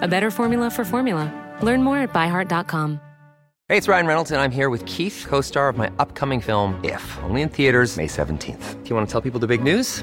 a better formula for formula. Learn more at byheart.com. Hey, it's Ryan Reynolds, and I'm here with Keith, co star of my upcoming film, If, only in theaters, May 17th. Do you want to tell people the big news?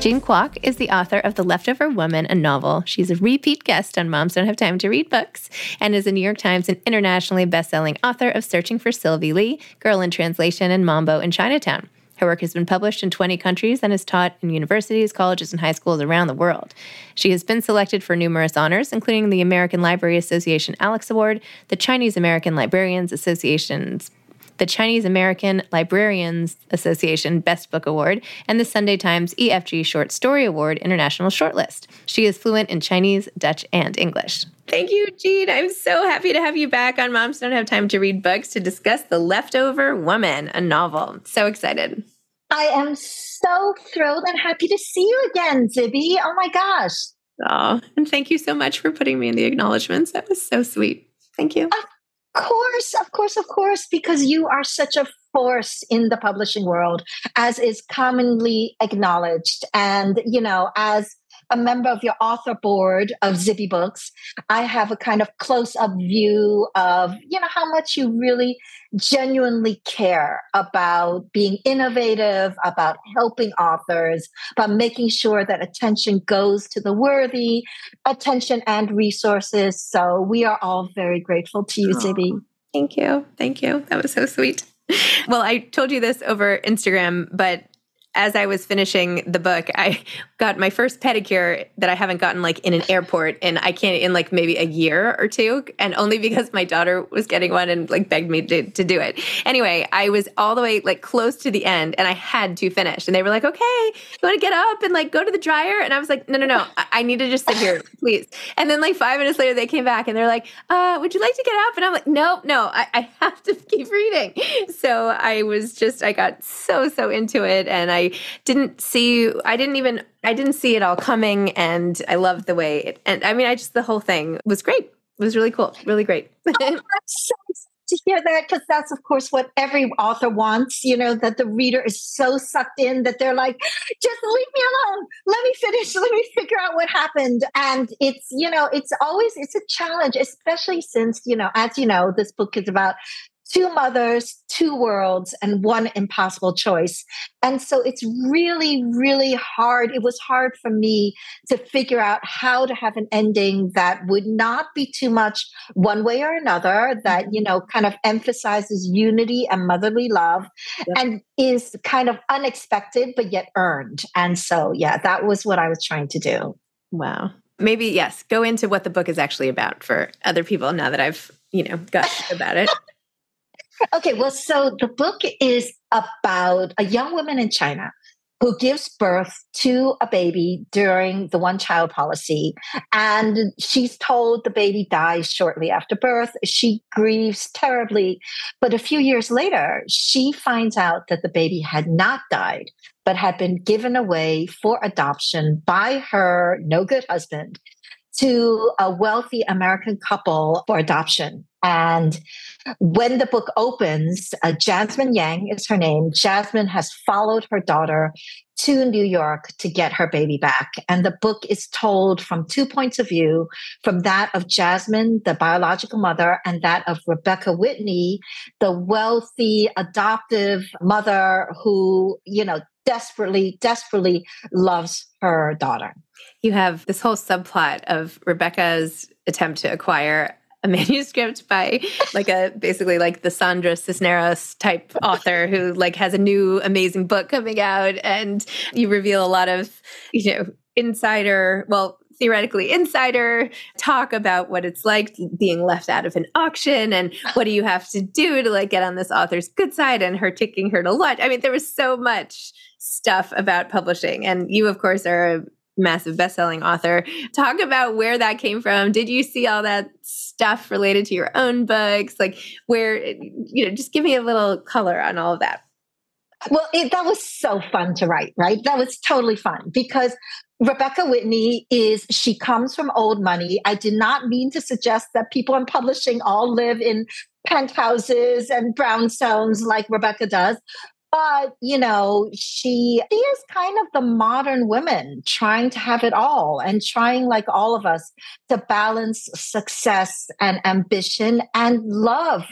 Jean Kwok is the author of The Leftover Woman, a novel. She's a repeat guest on Moms Don't Have Time to Read Books and is a New York Times and internationally best-selling author of Searching for Sylvie Lee, Girl in Translation, and Mambo in Chinatown. Her work has been published in 20 countries and is taught in universities, colleges, and high schools around the world. She has been selected for numerous honors, including the American Library Association Alex Award, the Chinese American Librarians Association's the Chinese American Librarians Association Best Book Award, and the Sunday Times EFG Short Story Award International Shortlist. She is fluent in Chinese, Dutch, and English. Thank you, Jean. I'm so happy to have you back on Moms Don't Have Time to Read Books to discuss The Leftover Woman, a novel. So excited. I am so thrilled and happy to see you again, Zibby. Oh my gosh. Oh, and thank you so much for putting me in the acknowledgments. That was so sweet. Thank you. Of course, of course, of course, because you are such a force in the publishing world, as is commonly acknowledged. And, you know, as a member of your author board of Zibby Books, I have a kind of close up view of, you know, how much you really genuinely care about being innovative, about helping authors, about making sure that attention goes to the worthy, attention and resources. So we are all very grateful to you, Zippy. Thank you. Thank you. That was so sweet. Well, I told you this over Instagram, but as I was finishing the book, I got my first pedicure that I haven't gotten like in an airport and I can't in like maybe a year or two. And only because my daughter was getting one and like begged me to, to do it. Anyway, I was all the way like close to the end and I had to finish. And they were like, okay, you want to get up and like go to the dryer? And I was like, no, no, no, I, I need to just sit here, please. And then like five minutes later, they came back and they're like, uh, would you like to get up? And I'm like, nope, no, I, I have to keep reading. So I was just, I got so, so into it. And I I didn't see, I didn't even, I didn't see it all coming. And I loved the way it, and I mean, I just, the whole thing was great. It was really cool, really great. oh, so to hear that because that's of course what every author wants you know that the reader is so sucked in that they're like just leave me alone let me finish let me figure out what happened and it's you know it's always it's a challenge especially since you know as you know this book is about two mothers, two worlds, and one impossible choice. And so it's really, really hard. It was hard for me to figure out how to have an ending that would not be too much one way or another, that, you know, kind of emphasizes unity and motherly love yep. and is kind of unexpected, but yet earned. And so, yeah, that was what I was trying to do. Wow. Maybe, yes, go into what the book is actually about for other people now that I've, you know, gushed about it. Okay, well, so the book is about a young woman in China who gives birth to a baby during the one child policy. And she's told the baby dies shortly after birth. She grieves terribly. But a few years later, she finds out that the baby had not died, but had been given away for adoption by her no good husband to a wealthy American couple for adoption. And when the book opens, uh, Jasmine Yang is her name. Jasmine has followed her daughter to New York to get her baby back. And the book is told from two points of view from that of Jasmine, the biological mother, and that of Rebecca Whitney, the wealthy adoptive mother who, you know, desperately, desperately loves her daughter. You have this whole subplot of Rebecca's attempt to acquire a manuscript by like a basically like the Sandra Cisneros type author who like has a new amazing book coming out and you reveal a lot of you know insider well theoretically insider talk about what it's like being left out of an auction and what do you have to do to like get on this author's good side and her taking her to lunch. I mean, there was so much stuff about publishing. And you, of course, are a massive best-selling author. Talk about where that came from. Did you see all that stuff related to your own books? Like where you know, just give me a little color on all of that. Well, it, that was so fun to write, right? That was totally fun because Rebecca Whitney is, she comes from old money. I did not mean to suggest that people in publishing all live in penthouses and brownstones like Rebecca does. But, you know, she, she is kind of the modern woman trying to have it all and trying, like all of us, to balance success and ambition and love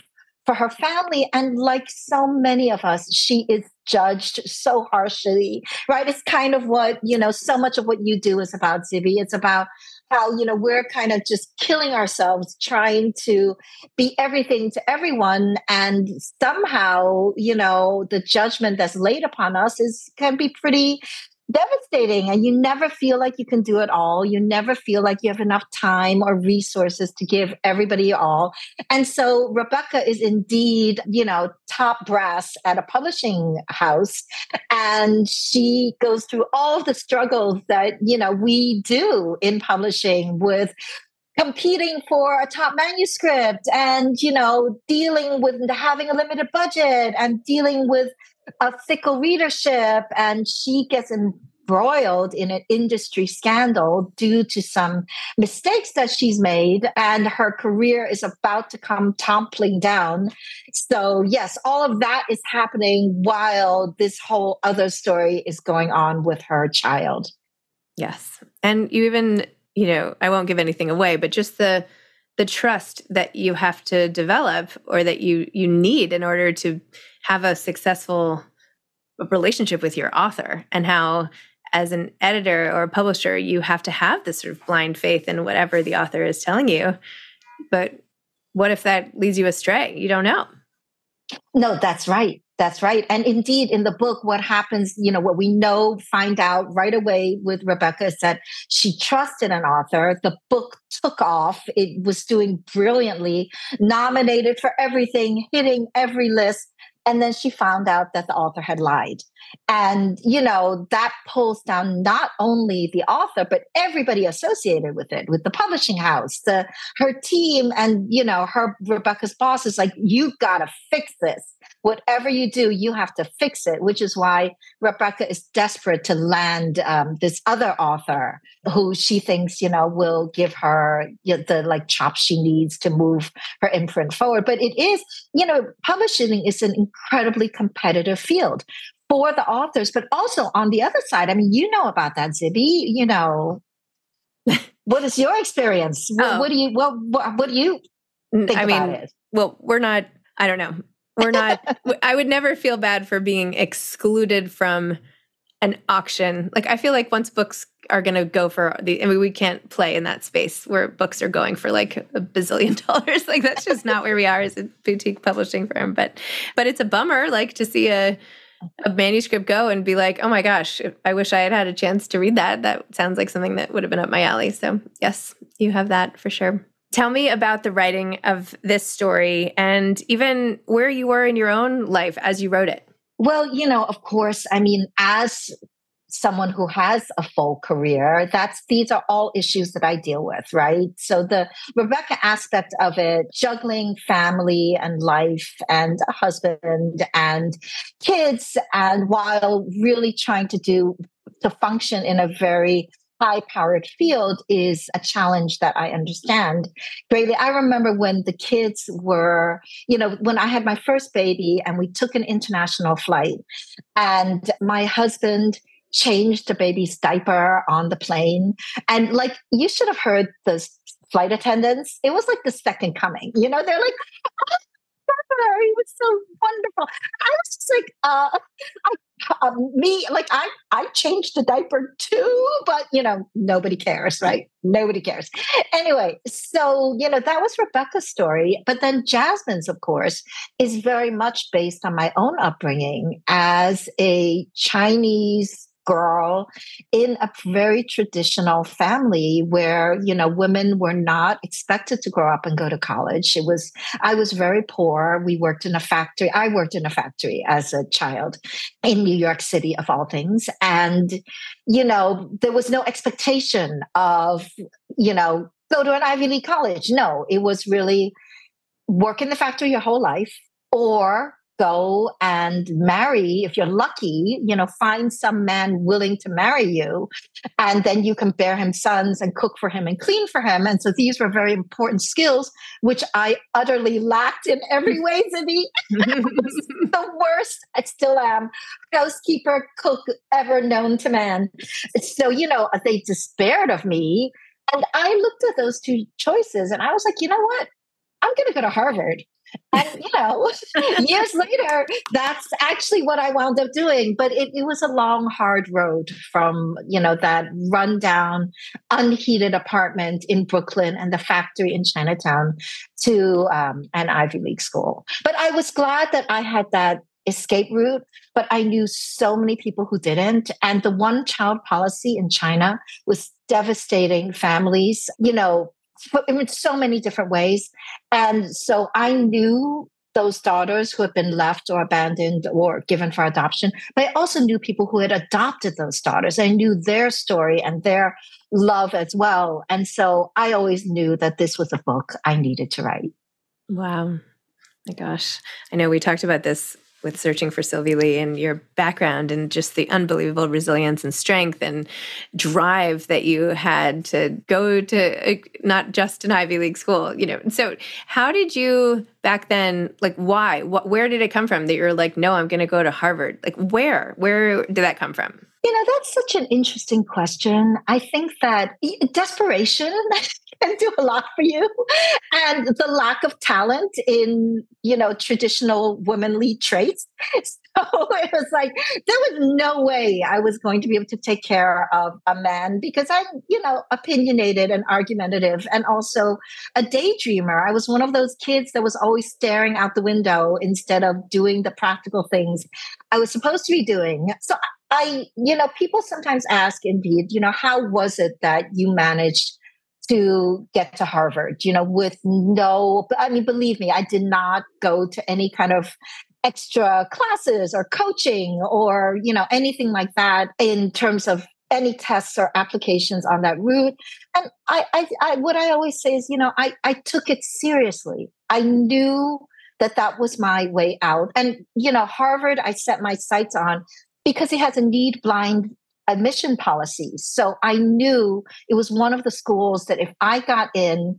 for her family. And like so many of us, she is judged so harshly, right? It's kind of what, you know, so much of what you do is about, Zibby. It's about how, you know, we're kind of just killing ourselves trying to be everything to everyone. And somehow, you know, the judgment that's laid upon us is can be pretty devastating and you never feel like you can do it all. You never feel like you have enough time or resources to give everybody all. And so rebecca is indeed you know top brass at a publishing house and she goes through all of the struggles that you know we do in publishing with competing for a top manuscript and you know dealing with having a limited budget and dealing with a fickle readership and she gets embroiled in an industry scandal due to some mistakes that she's made and her career is about to come toppling down. So yes all of that is happening while this whole other story is going on with her child. Yes. And you even you know i won't give anything away but just the the trust that you have to develop or that you you need in order to have a successful relationship with your author and how as an editor or a publisher you have to have this sort of blind faith in whatever the author is telling you. But what if that leads you astray? You don't know. No that's right That's right. And indeed, in the book, what happens, you know, what we know, find out right away with Rebecca is that she trusted an author. The book took off. It was doing brilliantly, nominated for everything, hitting every list. And then she found out that the author had lied. And, you know, that pulls down not only the author, but everybody associated with it, with the publishing house, the her team, and, you know, her Rebecca's boss is like, you've got to fix this. Whatever you do, you have to fix it, which is why Rebecca is desperate to land um, this other author who she thinks, you know, will give her the like chops she needs to move her imprint forward. But it is, you know, publishing is an incredibly competitive field for the authors, but also on the other side. I mean, you know about that, Zibby. You know, what is your experience? What, oh. what do you what, what, what do you think I about mean, it? Well, we're not. I don't know. We're not. I would never feel bad for being excluded from an auction. Like I feel like once books are going to go for the, I mean, we can't play in that space where books are going for like a bazillion dollars. Like that's just not where we are as a boutique publishing firm. But, but it's a bummer, like to see a a manuscript go and be like, oh my gosh, I wish I had had a chance to read that. That sounds like something that would have been up my alley. So, yes, you have that for sure. Tell me about the writing of this story and even where you were in your own life as you wrote it. Well, you know, of course, I mean, as someone who has a full career that's these are all issues that i deal with right so the rebecca aspect of it juggling family and life and a husband and kids and while really trying to do to function in a very high powered field is a challenge that I understand greatly. I remember when the kids were, you know, when I had my first baby and we took an international flight, and my husband changed the baby's diaper on the plane. And like you should have heard the flight attendants. It was like the second coming. You know, they're like, oh, it was so wonderful. I was just like, uh, I, uh, me, like I, I changed the diaper too, but you know, nobody cares, right? Nobody cares. Anyway, so you know, that was Rebecca's story, but then Jasmine's, of course, is very much based on my own upbringing as a Chinese girl in a very traditional family where you know women were not expected to grow up and go to college. It was i was very poor. We worked in a factory i worked in a factory as a child in new york city of all things. And you know there was no expectation of you know go to an ivy league college. No it was really work in the factory your whole life or go and marry if you're lucky you know find some man willing to marry you and then you can bear him sons and cook for him and clean for him. And so these were very important skills which i utterly lacked in every way Zibby. the worst. I still am. Housekeeper cook ever known to man. So you know they despaired of me and i looked at those two choices and i was like you know what i'm going to go to harvard. And you know years later that's actually what i wound up doing but it, it, was a long hard road from you know that rundown unheated apartment in brooklyn and the factory in chinatown to um, an ivy league school. But i was glad that i had that escape route but i knew so many people who didn't and the one child policy in china was devastating families you know in so many different ways. And so I knew those daughters who had been left or abandoned or given for adoption, but I also knew people who had adopted those daughters. I knew their story and their love as well. And so I always knew that this was a book I needed to write. Wow. My gosh. I know we talked about this with searching for Sylvie Lee and your background and just the unbelievable resilience and strength and drive that you had to go to not just an Ivy League school, you know. So, how did you back then like why? What where did it come from that you're like, "No, I'm going to go to Harvard." Like where? Where did that come from? You know, that's such an interesting question. I think that desperation can do a lot for you. And the lack of talent in, you know, traditional womanly traits. So it was like, there was no way I was going to be able to take care of a man because I'm, you know, opinionated and argumentative and also a daydreamer. I was one of those kids that was always staring out the window instead of doing the practical things I was supposed to be doing. So I, you know, people sometimes ask, indeed, you know, how was it that you managed to get to Harvard, you know, with no, I mean, believe me, I did not go to any kind of extra classes or coaching or, you know, anything like that in terms of any tests or applications on that route. And I, I, I what I always say is, you know, I, I took it seriously. I knew that that was my way out. And, you know, Harvard, I set my sights on because it has a need blind admission policies. So I knew it was one of the schools that if I got in,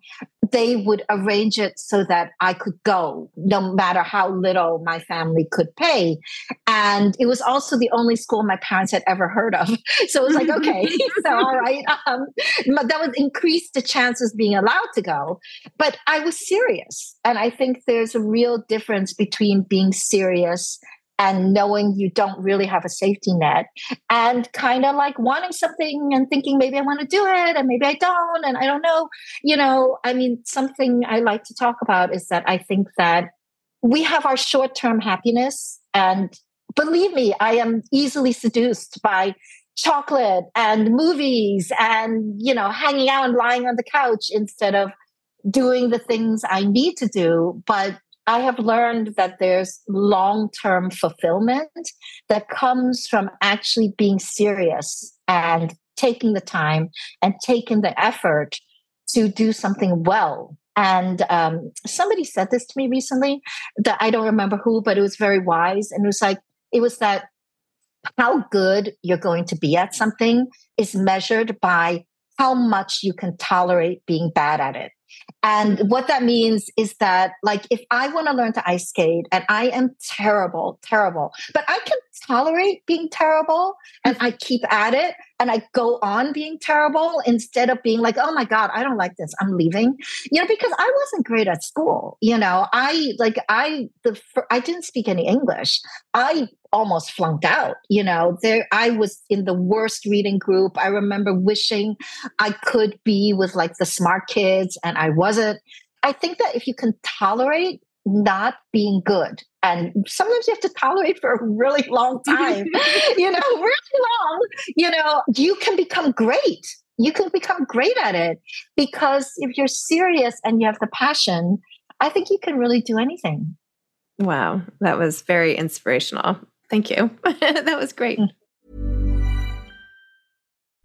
they would arrange it so that I could go, no matter how little my family could pay. And it was also the only school my parents had ever heard of. So it was like, okay, so all right. Um, that would increase the chances being allowed to go. But I was serious. And I think there's a real difference between being serious and knowing you don't really have a safety net and kind of like wanting something and thinking maybe I want to do it and maybe I don't and I don't know. You know, I mean, something I like to talk about is that I think that we have our short term happiness. And believe me, I am easily seduced by chocolate and movies and, you know, hanging out and lying on the couch instead of doing the things I need to do. But I have learned that there's long term fulfillment that comes from actually being serious and taking the time and taking the effort to do something well. And um, somebody said this to me recently that I don't remember who, but it was very wise. And it was like, it was that how good you're going to be at something is measured by how much you can tolerate being bad at it. And what that means is that, like, if I want to learn to ice skate and I am terrible, terrible, but I can tolerate being terrible and mm-hmm. I keep at it and I go on being terrible instead of being like, oh my God, I don't like this. I'm leaving. You know, because I wasn't great at school. You know, I like, I, the, I didn't speak any English. I almost flunked out you know there i was in the worst reading group i remember wishing i could be with like the smart kids and i wasn't i think that if you can tolerate not being good. And sometimes you have to tolerate for a really long time. You know really long. You know you can become great. You can become great at it. Because if you're serious and you have the passion i think you can really do anything. Wow. That was very inspirational. Thank you. that was great. Mm.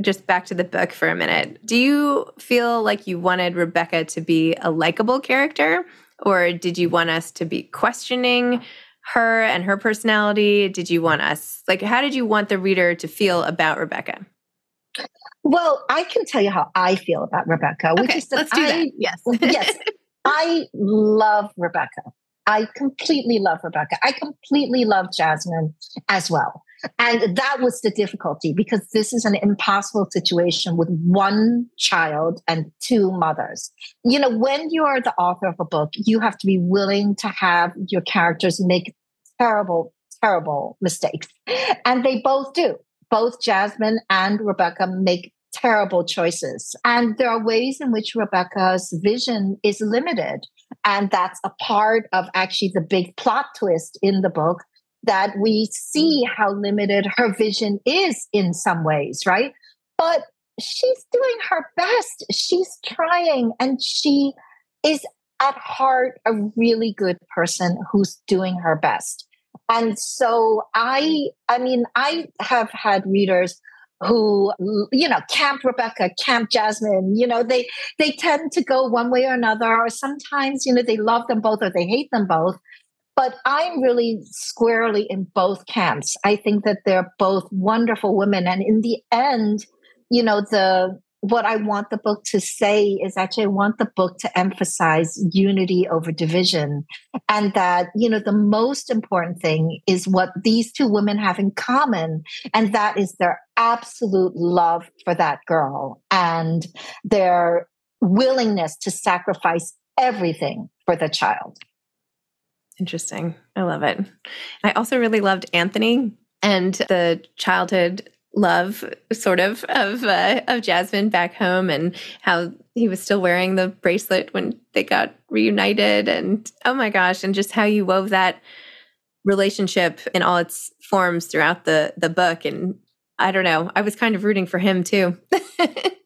just back to the book for a minute. Do you feel like you wanted Rebecca to be a likable character? Or did you want us to be questioning her and her personality? Did you want us, like, how did you want the reader to feel about Rebecca? Well, I can tell you how I feel about Rebecca, which okay, is that let's do I, that. Yes. yes, I love Rebecca. I completely love Rebecca. I completely love Jasmine as well. And that was the difficulty because this is an impossible situation with one child and two mothers. You know, when you are the author of a book, you have to be willing to have your characters make terrible, terrible mistakes. And they both do. Both Jasmine and Rebecca make terrible choices. And there are ways in which Rebecca's vision is limited. And that's a part of actually the big plot twist in the book that we see mm. how limited her vision is in some ways, right? But she's doing her best. She's trying and she is at heart a really good person who's doing her best. And so I I mean I have had readers who you know camp rebecca camp jasmine you know they they tend to go one way or another or sometimes you know they love them both or they hate them both but I'm really squarely in both camps. I think that they're both wonderful women. And in the end, you know, the what I want the book to say is actually I want the book to emphasize unity over division. And that, you know, the most important thing is what these two women have in common. And that is their absolute love for that girl and their willingness to sacrifice everything for the child. Interesting. I love it. I also really loved Anthony and the childhood love sort of of uh, of Jasmine back home and how he was still wearing the bracelet when they got reunited and oh my gosh and just how you wove that relationship in all its forms throughout the the book and I don't know I was kind of rooting for him too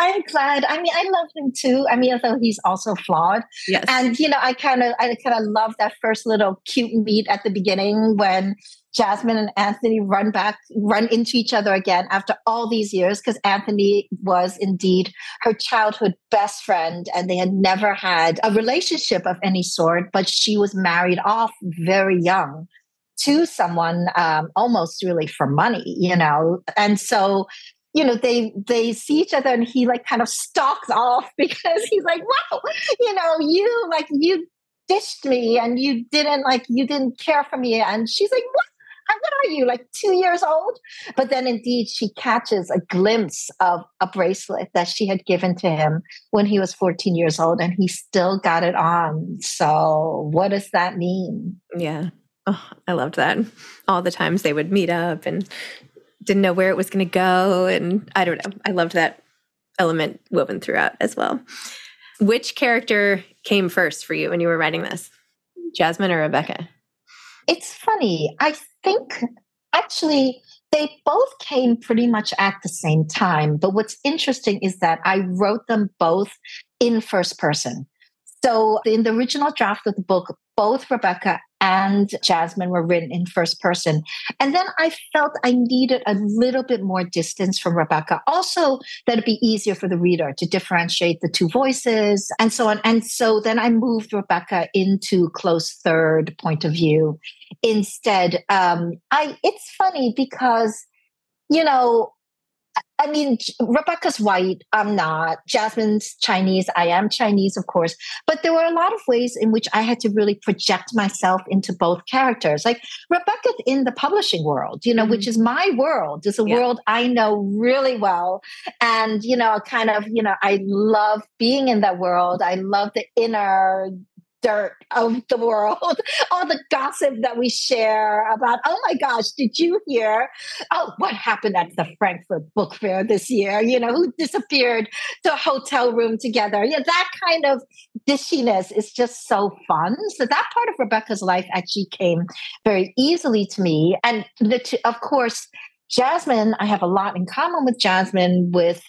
I'm glad. I mean, I love him too. I mean, although he's also flawed. Yes. And you know, I kind of, I kind of love that first little cute meet at the beginning when Jasmine and Anthony run back, run into each other again after all these years, because Anthony was indeed her childhood best friend, and they had never had a relationship of any sort. But she was married off very young to someone um, almost really for money, you know, and so you know they they see each other and he like kind of stalks off because he's like wow you know you like you dished me and you didn't like you didn't care for me. And she's like what? What are you? Like two years old? But then indeed she catches a glimpse of a bracelet that she had given to him when he was 14 years old and he still got it on. So what does that mean? Yeah. Oh, I loved that. All the times they would meet up and didn't know where it was going to go. And I don't know. I loved that element woven throughout as well. Which character came first for you when you were writing this? Jasmine or Rebecca? It's funny. I think actually they both came pretty much at the same time. But what's interesting is that I wrote them both in first person. So in the original draft of the book, both Rebecca and Jasmine were written in first person. And then I felt I needed a little bit more distance from Rebecca. Also, that it'd be easier for the reader to differentiate the two voices and so on. And so then I moved Rebecca into close third point of view. Instead, um, I it's funny because, you know, I mean, Rebecca's white. I'm not. Jasmine's Chinese. I am Chinese, of course. But there were a lot of ways in which I had to really project myself into both characters. Like Rebecca in the publishing world, you know, mm-hmm. which is my world, is a yeah. world I know really well. And, you know, kind of, you know, I love being in that world. I love the inner dirt of the world, all the gossip that we share about, oh my gosh, did you hear? Oh, what happened at the Frankfurt Book Fair this year? You know, who disappeared to a hotel room together? Yeah, that kind of dishiness is just so fun. So that part of Rebecca's life actually came very easily to me. And the, of course, Jasmine, I have a lot in common with Jasmine with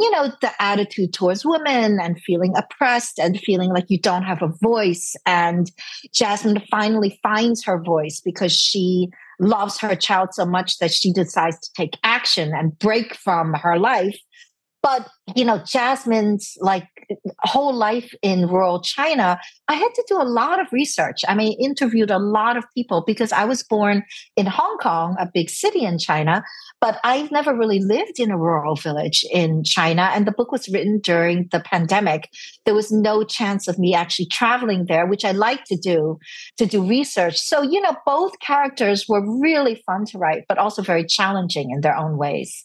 you know, the attitude towards women and feeling oppressed and feeling like you don't have a voice. And Jasmine finally finds her voice because she loves her child so much that she decides to take action and break from her life but you know jasmine's like whole life in rural china i had to do a lot of research i mean interviewed a lot of people because i was born in hong kong a big city in china but i've never really lived in a rural village in china and the book was written during the pandemic there was no chance of me actually traveling there which i like to do to do research so you know both characters were really fun to write but also very challenging in their own ways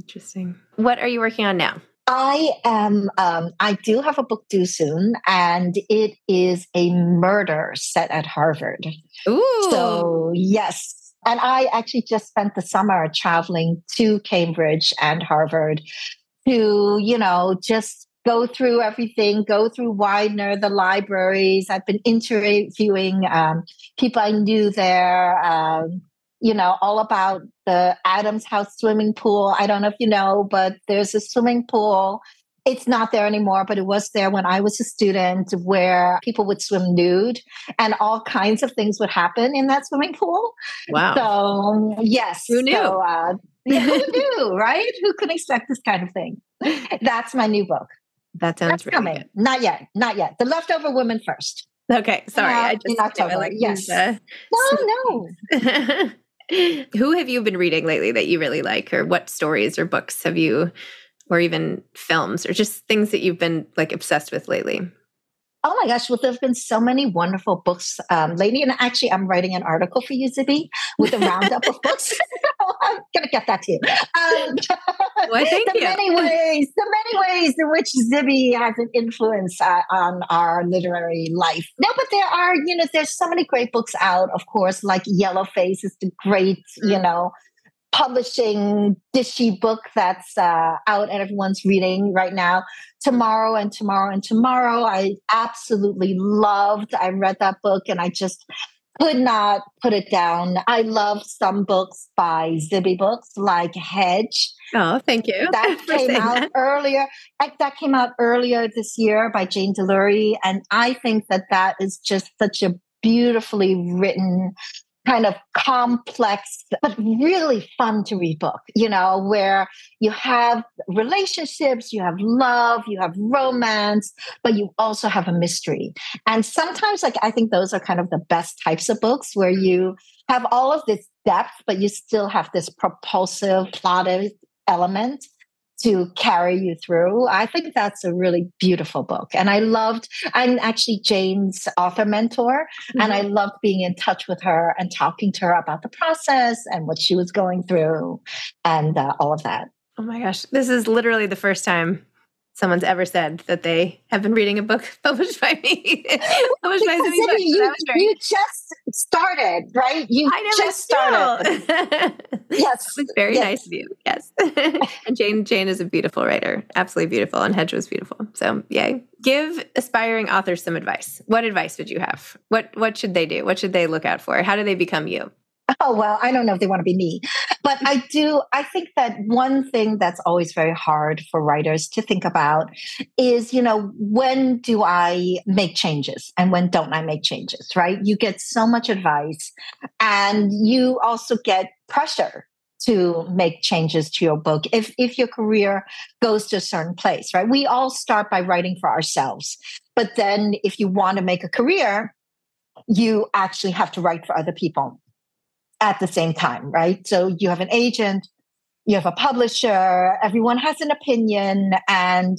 Interesting. What are you working on now? I am, um, I do have a book due soon, and it is a murder set at Harvard. Ooh. So, yes. And I actually just spent the summer traveling to Cambridge and Harvard to, you know, just go through everything, go through Widener, the libraries. I've been interviewing um, people I knew there. Um, you know, all about the Adams House swimming pool. I don't know if you know, but there's a swimming pool. It's not there anymore, but it was there when I was a student where people would swim nude and all kinds of things would happen in that swimming pool. Wow. So, yes. Who knew? So, uh, yeah, who knew, right? Who could expect this kind of thing? That's my new book. That sounds That's really coming. Good. Not yet. Not yet. The leftover woman first. Okay, sorry. Uh, I just in October. Like yes. Uh, no, no. Who have you been reading lately that you really like, or what stories or books have you, or even films, or just things that you've been like obsessed with lately? Oh my gosh, well, there have been so many wonderful books um, lately. And actually, I'm writing an article for you, Zibby, with a roundup of books. I'm going to get that to you. Um, well, thank the you. many ways, the many ways in which Zibby has an influence uh, on our literary life. No, but there are, you know, there's so many great books out, of course, like Yellowface is the great, you mm. know, publishing dishy book that's uh, out and everyone's reading right now. Tomorrow and tomorrow and tomorrow i absolutely loved i read that book and i just could not put it down. I love some books by zibby books like hedge. Oh thank you that came out that. earlier that came out earlier this year by jane delury and i think that that is just such a beautifully written kind of complex but really fun to read book you know where you have relationships you have love you have romance but you also have a mystery. And sometimes like i think those are kind of the best types of books where you have all of this depth but you still have this propulsive plotted element to carry you through. I think that's a really beautiful book. And I loved, I'm actually Jane's author mentor, mm-hmm. and I mm-hmm. loved being in touch with her and talking to her about the process and what she was going through and uh, all of that. Oh my gosh. This is literally the first time someone's ever said that they have been reading a book published by me. published by me. You, you just started, right? You I just started. yes. It's very yes. nice of you. Yes. and Jane Jane is a beautiful writer. Absolutely beautiful. And Hedge was beautiful. So yay. Give aspiring authors some advice. What advice would you have? What what should they do? What should they look out for? How do they become you? oh well i don't know if they want to be me. But i do i think that one thing that's always very hard for writers to think about is you know when do i make changes and when don't i make changes right? You get so much advice and you also get pressure to make changes to your book if if your career goes to a certain place right? We all start by writing for ourselves but then if you want to make a career you actually have to write for other people at the same time, right? So you have an agent, you have a publisher, everyone has an opinion. And,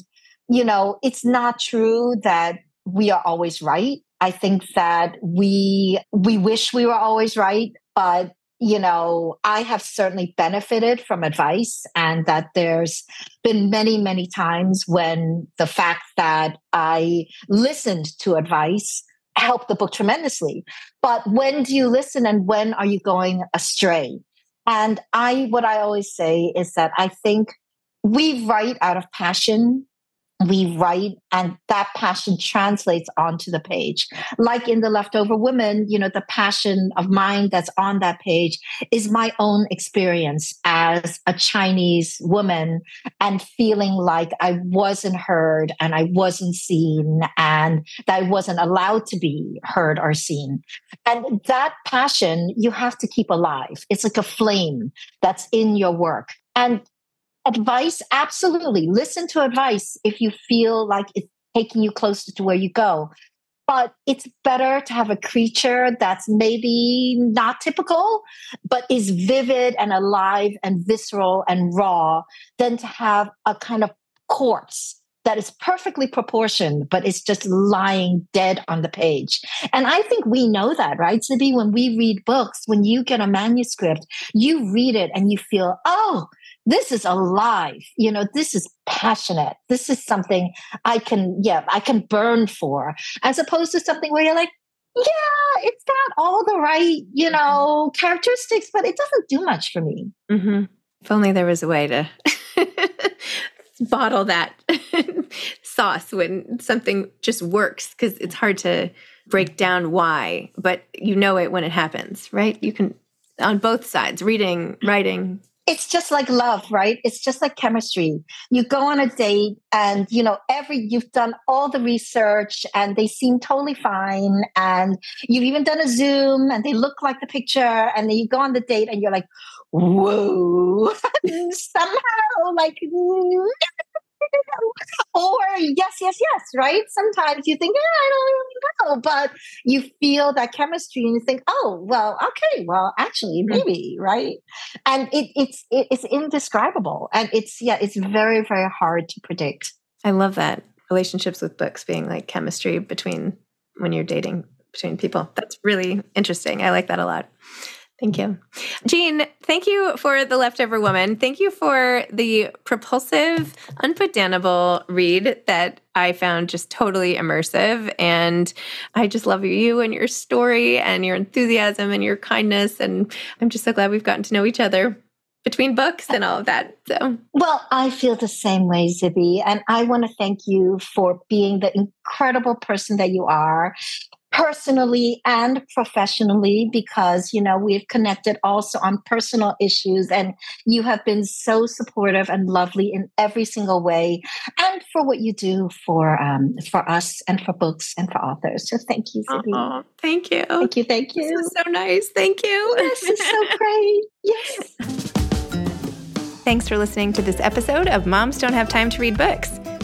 you know, it's not true that we are always right. I think that we we wish we were always right, but you know, I have certainly benefited from advice, and that there's been many, many times when the fact that I listened to advice helped the book tremendously. But when do you listen and when are you going astray? And I, what I always say is that I think we write out of passion we write and that passion translates onto the page. Like in the leftover woman you know the passion of mine that's on that page is my own experience as a chinese woman and feeling like i wasn't heard and i wasn't seen and that i wasn't allowed to be heard or seen. And that passion you have to keep alive. It's like a flame that's in your work. And advice absolutely listen to advice if you feel like it's taking you closer to where you go but it's better to have a creature that's maybe not typical but is vivid and alive and visceral and raw than to have a kind of corpse that is perfectly proportioned, but it's just lying dead on the page. And I think we know that, right, Zibby? When we read books, when you get a manuscript, you read it and you feel, oh, this is alive you know this is passionate. This is something i can yeah i can burn for as opposed to something where you're like yeah it's got all the right you know characteristics but it doesn't do much for me. Mm-hmm. if only there was a way to bottle that sauce when something just works because it's hard to break down why but you know it when it happens right? You can on both sides reading writing it's just like love, right? It's just like chemistry. You go on a date and, you know, every, you've done all the research and they seem totally fine. And you've even done a Zoom and they look like the picture. And then you go on the date and you're like, whoa, somehow like or yes, yes, yes, right? Sometimes you think, yeah, I don't really know, but you feel that chemistry and you think, oh, well, okay, well, actually, hmm. maybe, right? And it, it's it, it's indescribable, and it's yeah, it's very very hard to predict. I love that relationships with books being like chemistry between when you're dating between people. That's really interesting. I like that a lot. Thank you. Jean, thank you for The Leftover Woman. Thank you for the propulsive, unputdownable read that I found just totally immersive. And I just love you and your story and your enthusiasm and your kindness. And I'm just so glad we've gotten to know each other between books and all of that. So, well, I feel the same way, Zibby. And I want to thank you for being the incredible person that you are personally and professionally because you know we've connected also on personal issues and you have been so supportive and lovely in every single way and for what you do for um, for us and for books and for authors. So thank you oh, thank you. Thank you thank you. this is so nice. Thank you. This is so great. Yes. Thanks for listening to this episode of moms don't have time to read books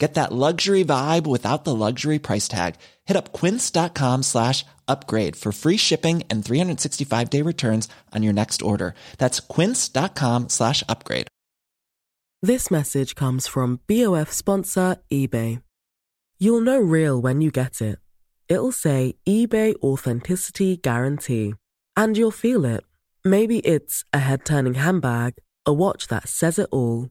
Get that luxury vibe without the luxury price tag. Hit up quince.com slash upgrade for free shipping and 365 day returns on your next order. That's quince.com slash upgrade. This message comes from BOF sponsor eBay. You'll know real when you get it. It'll say eBay Authenticity Guarantee. And you'll feel it. Maybe it's a head turning handbag, a watch that says it all,